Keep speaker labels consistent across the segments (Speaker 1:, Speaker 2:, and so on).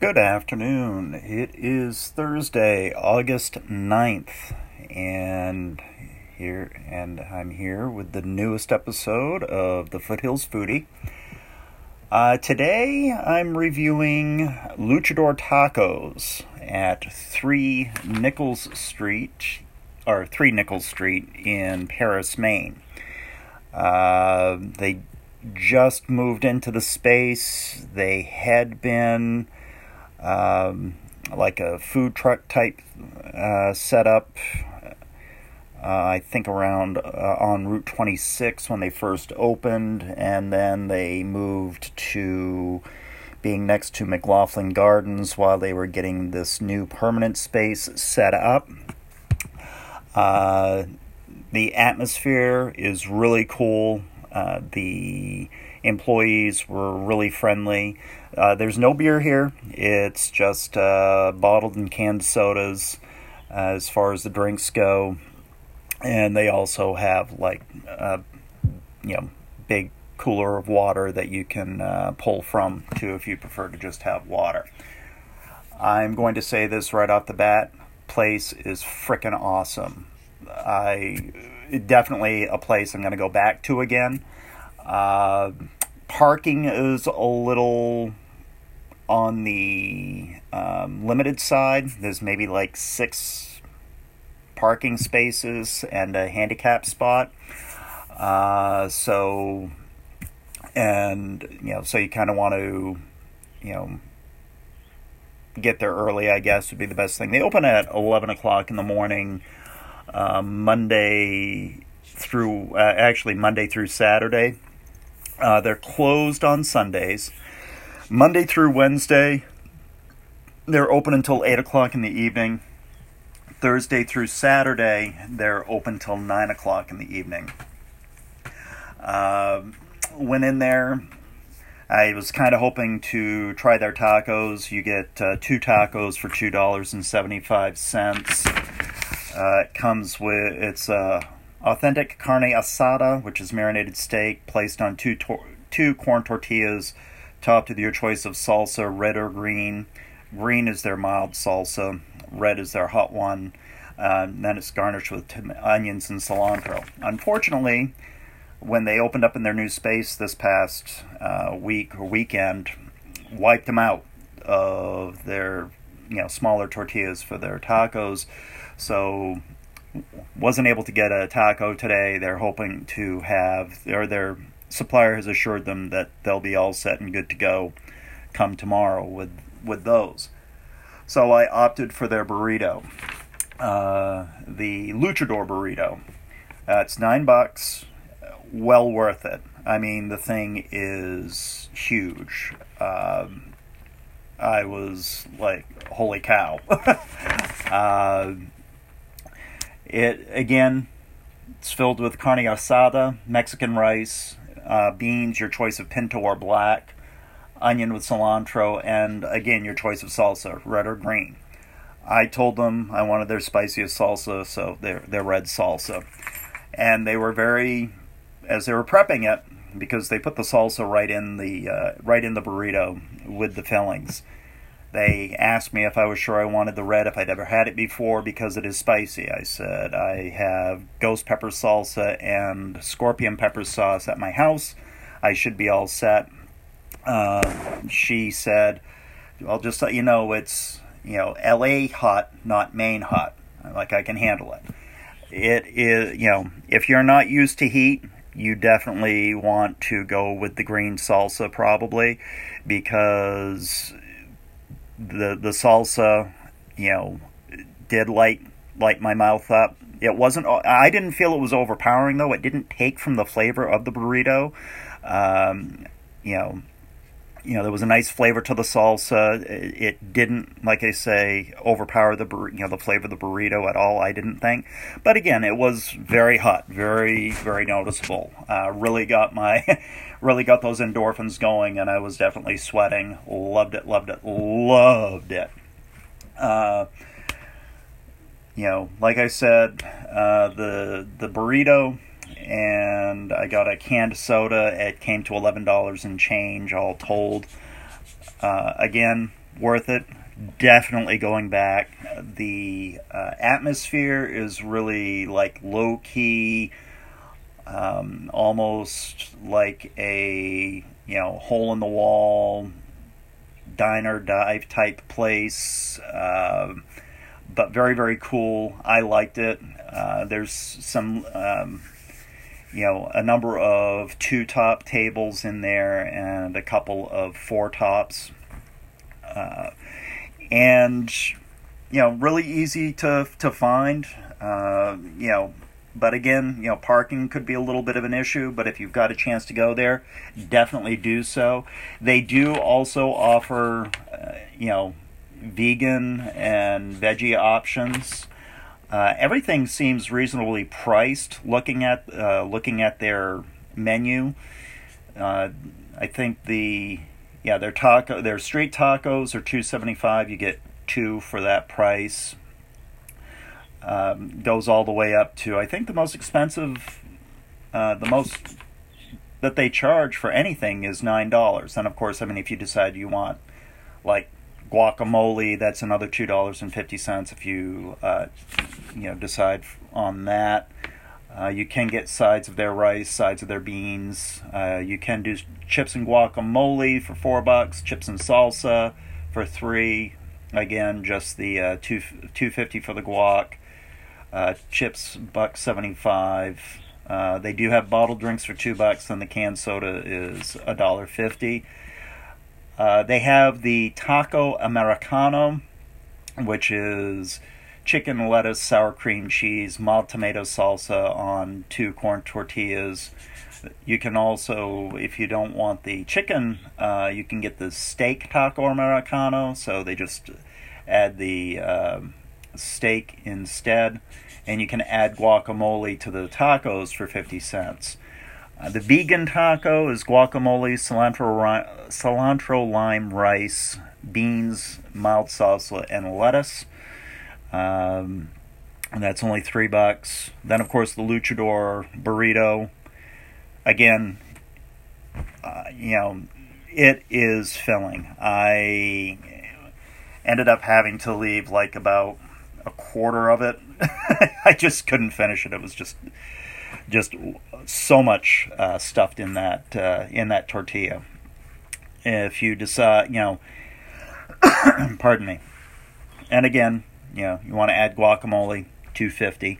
Speaker 1: Good afternoon. It is Thursday, August 9th, and here and I'm here with the newest episode of the Foothills Foodie. Uh, today I'm reviewing Luchador Tacos at 3 Nichols Street, or 3 Nichols Street in Paris, Maine. Uh, they just moved into the space. They had been um, like a food truck type uh, setup. Uh, I think around uh, on Route 26 when they first opened, and then they moved to being next to McLaughlin Gardens while they were getting this new permanent space set up. Uh, the atmosphere is really cool. Uh, the employees were really friendly. Uh, there's no beer here. It's just uh, bottled and canned sodas uh, as far as the drinks go. And they also have like, uh, you know, big cooler of water that you can uh, pull from too if you prefer to just have water. I'm going to say this right off the bat. Place is freaking awesome. I definitely a place I'm going to go back to again. Uh, parking is a little on the um, limited side. There's maybe like six parking spaces and a handicap spot. Uh, so, and you know, so you kind of want to, you know, get there early. I guess would be the best thing. They open at eleven o'clock in the morning, uh, Monday through uh, actually Monday through Saturday. Uh, they're closed on Sundays. Monday through Wednesday, they're open until 8 o'clock in the evening. Thursday through Saturday, they're open till 9 o'clock in the evening. Uh, went in there. I was kind of hoping to try their tacos. You get uh, two tacos for $2.75. Uh, it comes with, it's a Authentic carne asada, which is marinated steak placed on two tor- two corn tortillas, topped with your choice of salsa, red or green. Green is their mild salsa, red is their hot one. Uh, then it's garnished with tim- onions and cilantro. Unfortunately, when they opened up in their new space this past uh, week or weekend, wiped them out of their you know smaller tortillas for their tacos. So wasn't able to get a taco today. They're hoping to have, or their supplier has assured them that they'll be all set and good to go come tomorrow with with those. So I opted for their burrito, uh, the Luchador burrito. Uh, it's nine bucks, well worth it. I mean, the thing is huge. Um, I was like, holy cow. uh, it again, it's filled with carne asada, Mexican rice, uh, beans, your choice of pinto or black, onion with cilantro, and again your choice of salsa, red or green. I told them I wanted their spiciest salsa, so their their red salsa, and they were very, as they were prepping it, because they put the salsa right in the uh, right in the burrito with the fillings they asked me if I was sure I wanted the red, if I'd ever had it before, because it is spicy. I said, I have ghost pepper salsa and scorpion pepper sauce at my house. I should be all set. Uh, she said, I'll just let you know it's, you know, LA hot, not Maine hot. Like I can handle it. It is, you know, if you're not used to heat, you definitely want to go with the green salsa probably because the the salsa, you know, did light light my mouth up. It wasn't. I didn't feel it was overpowering though. It didn't take from the flavor of the burrito. Um, you know, you know, there was a nice flavor to the salsa. It, didn't, like I say, overpower the you know the flavor of the burrito at all. I didn't think, but again, it was very hot, very very noticeable. Uh, really got my really got those endorphins going, and I was definitely sweating. Loved it, loved it, loved it. Uh, you know, like I said, uh, the the burrito and I got a canned soda. It came to eleven dollars and change, all told. Uh, again, worth it. Definitely going back. The uh, atmosphere is really like low key, um, almost like a you know hole in the wall diner dive type place. Uh, but very very cool. I liked it. Uh, there's some um, you know, a number of two top tables in there and a couple of four tops. Uh, and, you know, really easy to, to find. Uh, you know, but again, you know, parking could be a little bit of an issue, but if you've got a chance to go there, definitely do so. They do also offer, uh, you know, vegan and veggie options. Uh, everything seems reasonably priced. Looking at uh, looking at their menu, uh, I think the yeah their taco their street tacos are two seventy five. You get two for that price. Um, goes all the way up to I think the most expensive, uh, the most that they charge for anything is nine dollars. And of course, I mean if you decide you want like guacamole, that's another two dollars and fifty cents if you uh, you know decide on that. Uh, you can get sides of their rice, sides of their beans. Uh, you can do chips and guacamole for four bucks, chips and salsa for three. Again, just the uh, two two fifty for the guac. Uh, chips buck seventy five. Uh, they do have bottled drinks for two bucks, and the canned soda is a dollar fifty. Uh, they have the taco americano, which is chicken, lettuce, sour cream, cheese, mild tomato salsa on two corn tortillas. You can also, if you don't want the chicken, uh, you can get the steak taco americano. So they just add the uh, steak instead, and you can add guacamole to the tacos for 50 cents. Uh, the vegan taco is guacamole, cilantro, cilantro lime rice, beans, mild salsa, and lettuce. Um, and that's only three bucks. Then, of course, the luchador burrito. Again, uh, you know, it is filling. I ended up having to leave like about a quarter of it. I just couldn't finish it. It was just just so much uh, stuffed in that uh, in that tortilla. If you decide, you know, pardon me, and again, you know, you want to add guacamole, two fifty.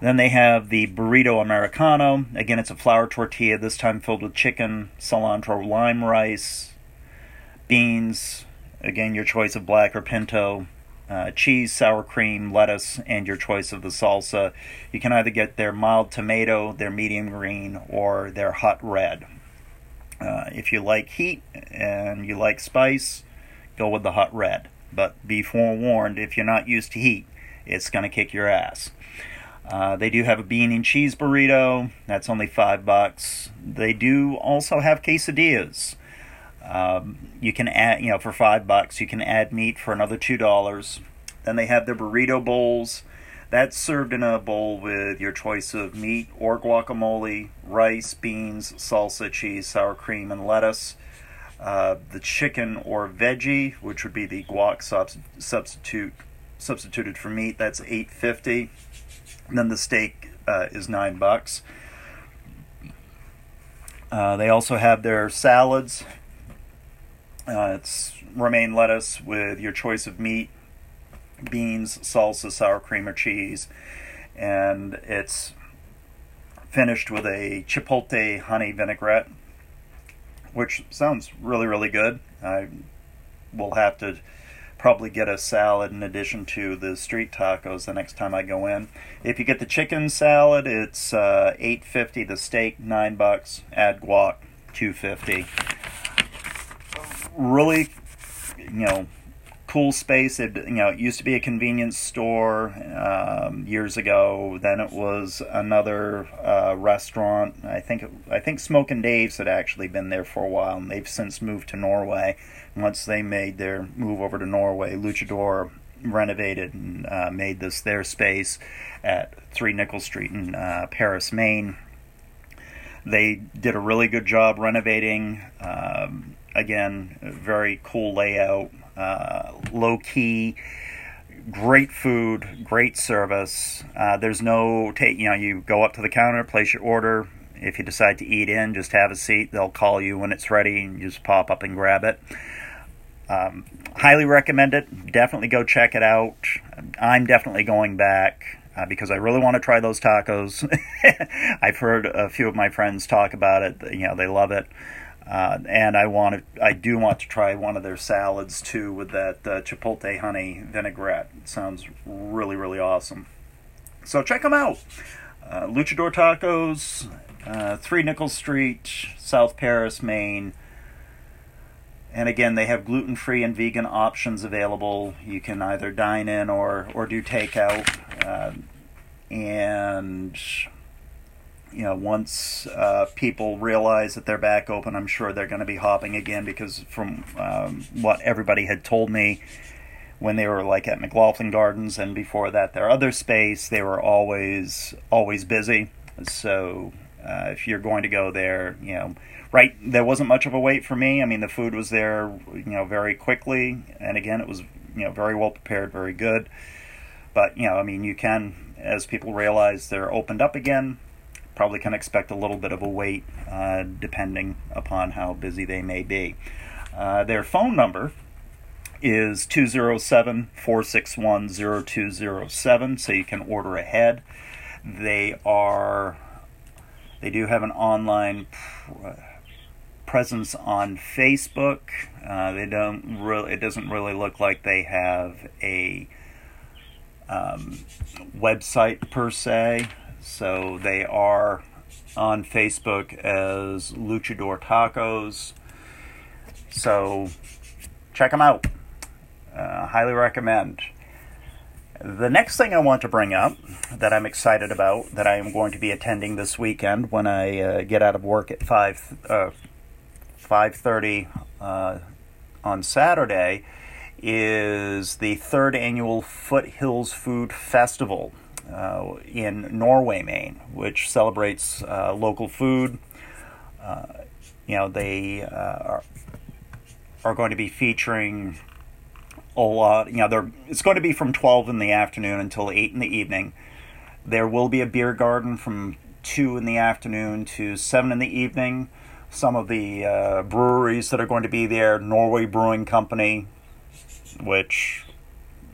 Speaker 1: Then they have the burrito americano. Again, it's a flour tortilla, this time filled with chicken, cilantro, lime rice, beans. Again, your choice of black or pinto uh, cheese, sour cream, lettuce, and your choice of the salsa. You can either get their mild tomato, their medium green, or their hot red. Uh, if you like heat and you like spice, go with the hot red. But be forewarned, if you're not used to heat, it's going to kick your ass. Uh, they do have a bean and cheese burrito. That's only five bucks. They do also have quesadillas. Um, you can add, you know, for five bucks, you can add meat for another two dollars. Then they have their burrito bowls. That's served in a bowl with your choice of meat or guacamole, rice, beans, salsa, cheese, sour cream, and lettuce. Uh, the chicken or veggie, which would be the guac sub- substitute substituted for meat, that's eight fifty. Then the steak uh, is nine bucks. Uh, they also have their salads. Uh, it's romaine lettuce with your choice of meat, beans, salsa, sour cream, or cheese. And it's finished with a chipotle honey vinaigrette, which sounds really, really good. I will have to probably get a salad in addition to the street tacos the next time I go in. If you get the chicken salad, it's uh, eight fifty. The steak nine bucks. Add guac two fifty really, you know, cool space. It you know it used to be a convenience store um, years ago. Then it was another uh, restaurant. I think it, I think Smokin' Dave's had actually been there for a while, and they've since moved to Norway. Once they made their move over to Norway, Luchador renovated and uh, made this their space at Three Nichol Street in uh, Paris, Maine. They did a really good job renovating. Um, again, very cool layout. uh, low key, great food, great service. Uh, there's no take. You know, you go up to the counter, place your order. If you decide to eat in, just have a seat. They'll call you when it's ready, and you just pop up and grab it. Um, highly recommend it. Definitely go check it out. I'm definitely going back uh, because I really want to try those tacos. I've heard a few of my friends talk about it. You know, they love it. Uh, and I want to, I do want to try one of their salads too with that uh, chipotle honey vinaigrette. It sounds really, really awesome. So check them out. Uh, Luchador Tacos, uh, 3 Nichols Street, South Paris, Maine. And again, they have gluten free and vegan options available. You can either dine in or, or do takeout. Uh, and, you know, once uh, people realize that they're back open, I'm sure they're going to be hopping again because, from um, what everybody had told me when they were like at McLaughlin Gardens and before that, their other space, they were always, always busy. So uh, if you're going to go there, you know, right, there wasn't much of a wait for me. I mean, the food was there, you know, very quickly, and again, it was, you know, very well prepared, very good. But you know, I mean, you can, as people realize they're opened up again, probably can expect a little bit of a wait, uh, depending upon how busy they may be. Uh, their phone number is 207 461 0207, so you can order ahead. They are they do have an online pr- presence on Facebook. Uh, they don't really. It doesn't really look like they have a um, website per se. So they are on Facebook as Luchador Tacos. So check them out. Uh, highly recommend. The next thing I want to bring up that I'm excited about that I am going to be attending this weekend when I uh, get out of work at five uh, five thirty uh, on Saturday is the third annual Foothills Food Festival uh, in Norway, Maine, which celebrates uh, local food. Uh, you know they are are going to be featuring a lot. You know, there it's going to be from 12 in the afternoon until 8 in the evening. There will be a beer garden from 2 in the afternoon to 7 in the evening. Some of the uh, breweries that are going to be there Norway Brewing Company, which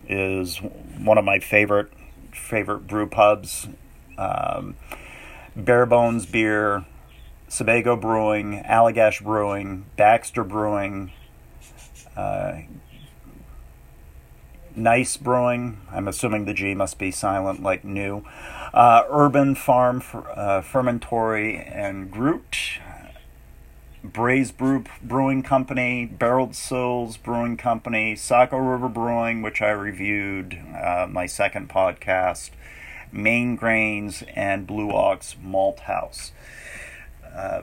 Speaker 1: is one of my favorite favorite brew pubs. Um, Bear Bones Beer, Sebago Brewing, Allagash Brewing, Baxter Brewing, uh, Gneiss Brewing. I'm assuming the G must be silent like new. Uh, Urban Farm uh, Fermentory and Gruit. Braze Brew Brewing Company, Barreled Souls Brewing Company, Saco River Brewing, which I reviewed uh, my second podcast, Maine Grains, and Blue Ox Malt House. Uh,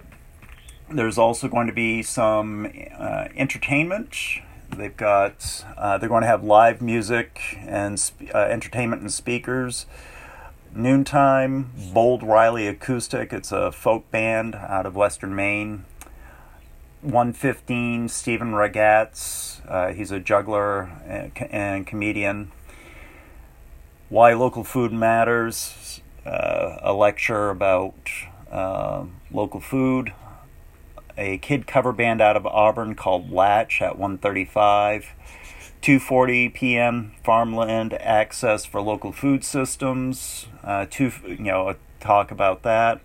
Speaker 1: there's also going to be some uh, entertainment They've got uh, they're going to have live music and uh, entertainment and speakers. Noontime, Bold Riley Acoustic. It's a folk band out of Western Maine. 115, Stephen Ragatz. Uh, he's a juggler and, and, comedian. Why Local Food Matters. Uh, a lecture about uh, local food a kid cover band out of Auburn called Latch at 135. 2:40 p.m. Farmland access for local food systems. Uh, two, you know, a talk about that.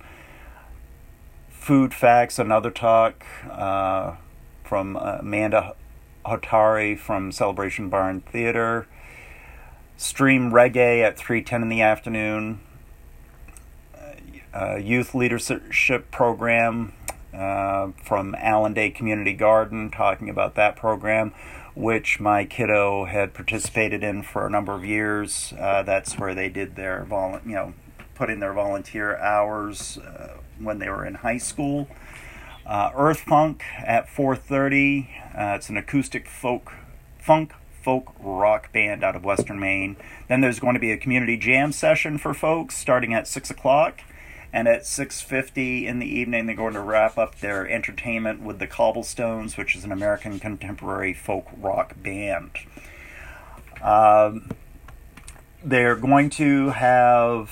Speaker 1: Food facts, another talk uh, from Amanda Huotari from Celebration Barn Theater. Stream reggae at 3:10 in the afternoon. Uh, youth leadership program uh, from Alan Day Community Garden talking about that program, which my kiddo had participated in for a number of years. Uh, that's where they did their vol- you know, put in their volunteer hours uh, when they were in high school. Uh, Earth Funk at 4:30. Uh, it's an acoustic folk funk folk rock band out of Western Maine. Then there's going to be a community jam session for folks starting at six o'clock And at 6:50 in the evening, they're going to wrap up their entertainment with the Cobblestones, which is an American contemporary folk rock band. Um, they're going to have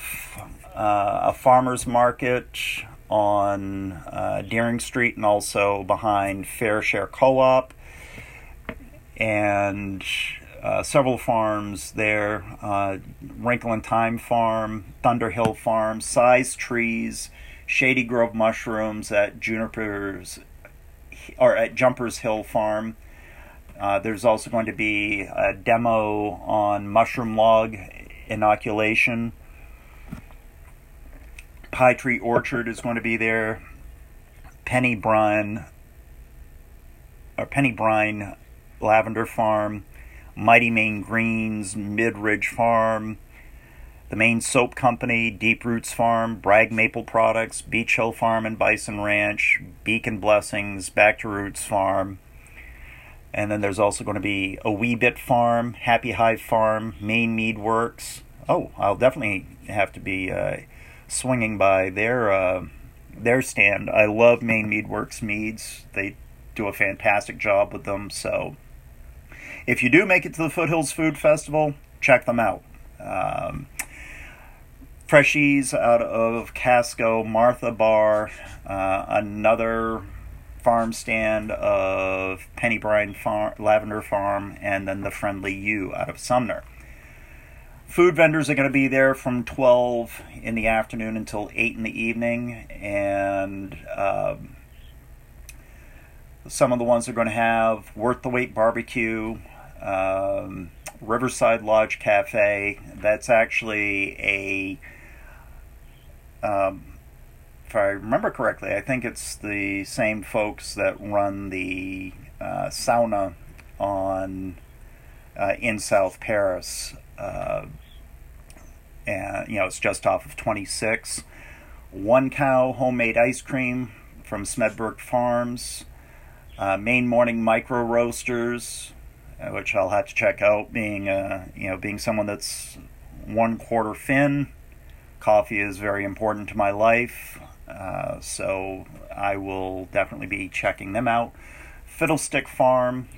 Speaker 1: uh, a farmers market on uh, Deering Street and also behind Fare Share Co-op, and uh, several farms there uh, Wrinkle and Thyme Farm, Thunderhill Farm, Size Trees, Shady Grove Mushrooms at Juniper's or at Jumpers Hill Farm. Uh, there's also going to be a demo on mushroom log inoculation. Pietree Orchard is going to be there. Penny Brine or Penny Brine Lavender Farm. Mighty Maine Greens, Mid Ridge Farm, the Maine Soap Company, Deep Roots Farm, Bragg Maple Products, Beach Hill Farm and Bison Ranch, Beacon Blessings, Back to Roots Farm. And then there's also going to be a Wee Bit Farm, Happy Hive Farm, Maine Mead Works. Oh, I'll definitely have to be uh, swinging by their uh, their stand. I love Maine Mead Works meads. They do a fantastic job with them. So if you do make it to the Foothills Food Festival, check them out. Um, Freshies out of Casco, Martha Bar, uh, another farm stand of Penny Brine Farm, Lavender Farm, and then the Friendly You out of Sumner. Food vendors are going to be there from 12 in the afternoon until 8 in the evening, and um, some of the ones are going to have Worth the Wait Barbecue, um, Riverside Lodge Cafe. That's actually a, um, if I remember correctly, I think it's the same folks that run the uh, sauna on uh, in South Paris. Uh, and you know it's just off of 26. One cow homemade ice cream from Smedberg Farms. Uh, Maine Morning Micro Roasters, uh, which I'll have to check out. Being uh, you know being someone that's one quarter Finn, coffee is very important to my life, uh, so I will definitely be checking them out. Fiddlestick Farm,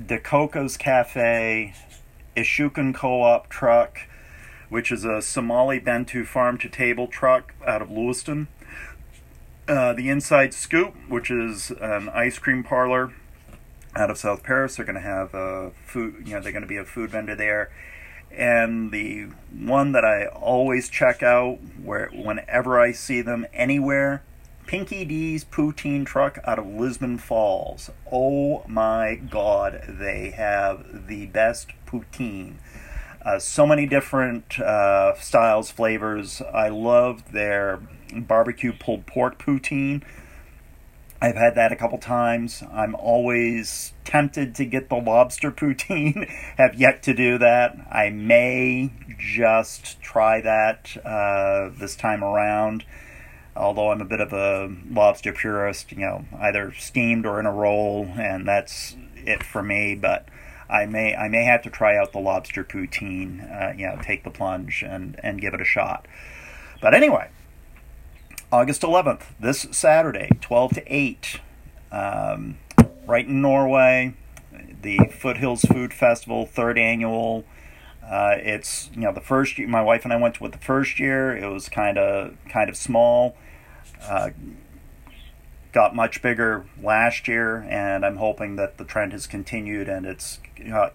Speaker 1: Dakoka's Cafe, Isuken Co-op Truck, which is a Somali Bantu farm to table truck out of Lewiston. Uh, the Inside Scoop, which is an ice cream parlor out of South Paris. They're going to have a food, you know, they're going to be a food vendor there. And the one that I always check out, where whenever I see them anywhere, Pinky D's Poutine Truck out of Lisbon Falls. Oh my God, they have the best poutine. Uh, so many different uh, styles, flavors. I love their barbecue pulled pork poutine I've had that a couple times. I'm always tempted to get the lobster poutine. Have yet to do that. I may just try that uh, this time around. Although I'm a bit of a lobster purist, you know, either steamed or in a roll, and that's it for me. But I may I may have to try out the lobster poutine. Uh, you know, take the plunge and and give it a shot. But anyway, August 11th, this Saturday, 12 to 8, um, right in Norway, the Foothills Food Festival, third annual. Uh, it's you know the first year my wife and I went to it the first year. It was kind of kind of small. Uh, got much bigger last year, and I'm hoping that the trend has continued and it's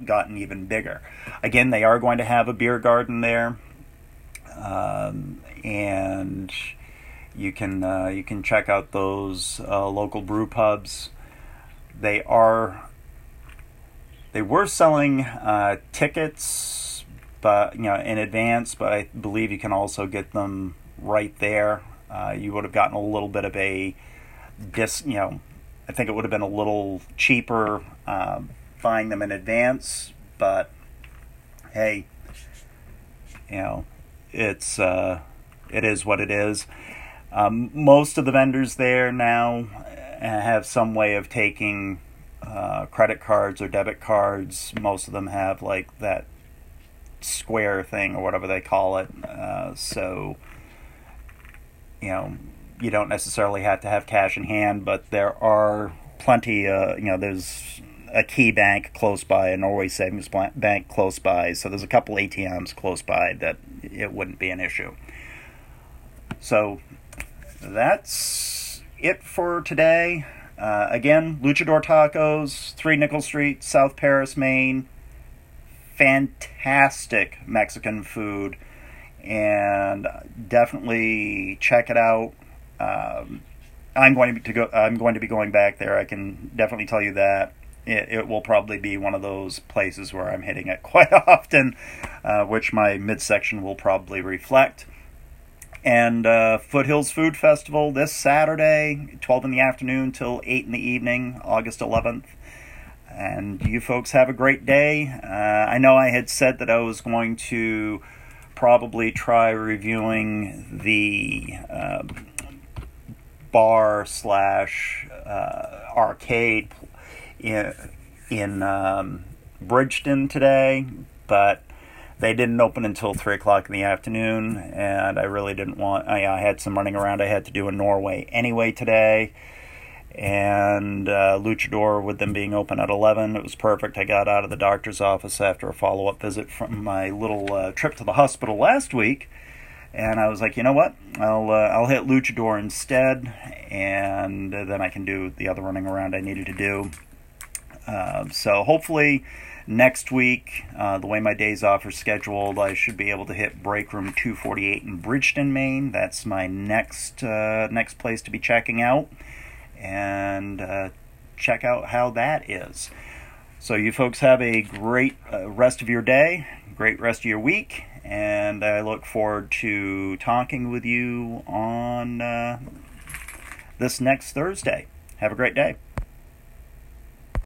Speaker 1: gotten even bigger. Again, they are going to have a beer garden there, um, and you can uh, you can check out those uh, local brew pubs. They are they were selling uh, tickets, but you know in advance. But I believe you can also get them right there. Uh, you would have gotten a little bit of a dis, you know, I think it would have been a little cheaper um, buying them in advance. But hey, you know, it's uh, it is what it is. Um, most of the vendors there now have some way of taking uh, credit cards or debit cards. Most of them have like that square thing or whatever they call it. Uh, so you know, you don't necessarily have to have cash in hand, but there are plenty. Uh, you know, there's a key bank close by, a Norway Savings Bank close by, so there's a couple ATMs close by that it wouldn't be an issue. So that's it for today. Uh, again, Luchador Tacos, 3 Nichol Street, South Paris, Maine. Fantastic Mexican food, and definitely check it out. Um, I'm going to go. I'm going to be going back there. I can definitely tell you that it, it will probably be one of those places where I'm hitting it quite often, uh, which my midsection will probably reflect. And uh, Foothills Food Festival this Saturday, 12 in the afternoon till 8 in the evening, August 11th. And you folks have a great day. Uh, I know I had said that I was going to probably try reviewing the uh, bar slash uh, arcade in in um, Bridgton today, but they didn't open until three o'clock in the afternoon, and I really didn't want. I, I had some running around I had to do in Norway anyway today, and uh, Luchador with them being open at eleven, it was perfect. I got out of the doctor's office after a follow up visit from my little uh, trip to the hospital last week, and I was like, you know what, I'll uh, I'll hit Luchador instead, and then I can do the other running around I needed to do. Um, so hopefully next week, uh, the way my days off are scheduled, I should be able to hit break room 248 in Bridgton, Maine. That's my next uh, next place to be checking out, and uh, check out how that is. So you folks have a great uh, rest of your day, great rest of your week, and I look forward to talking with you on uh, this next Thursday. Have a great day.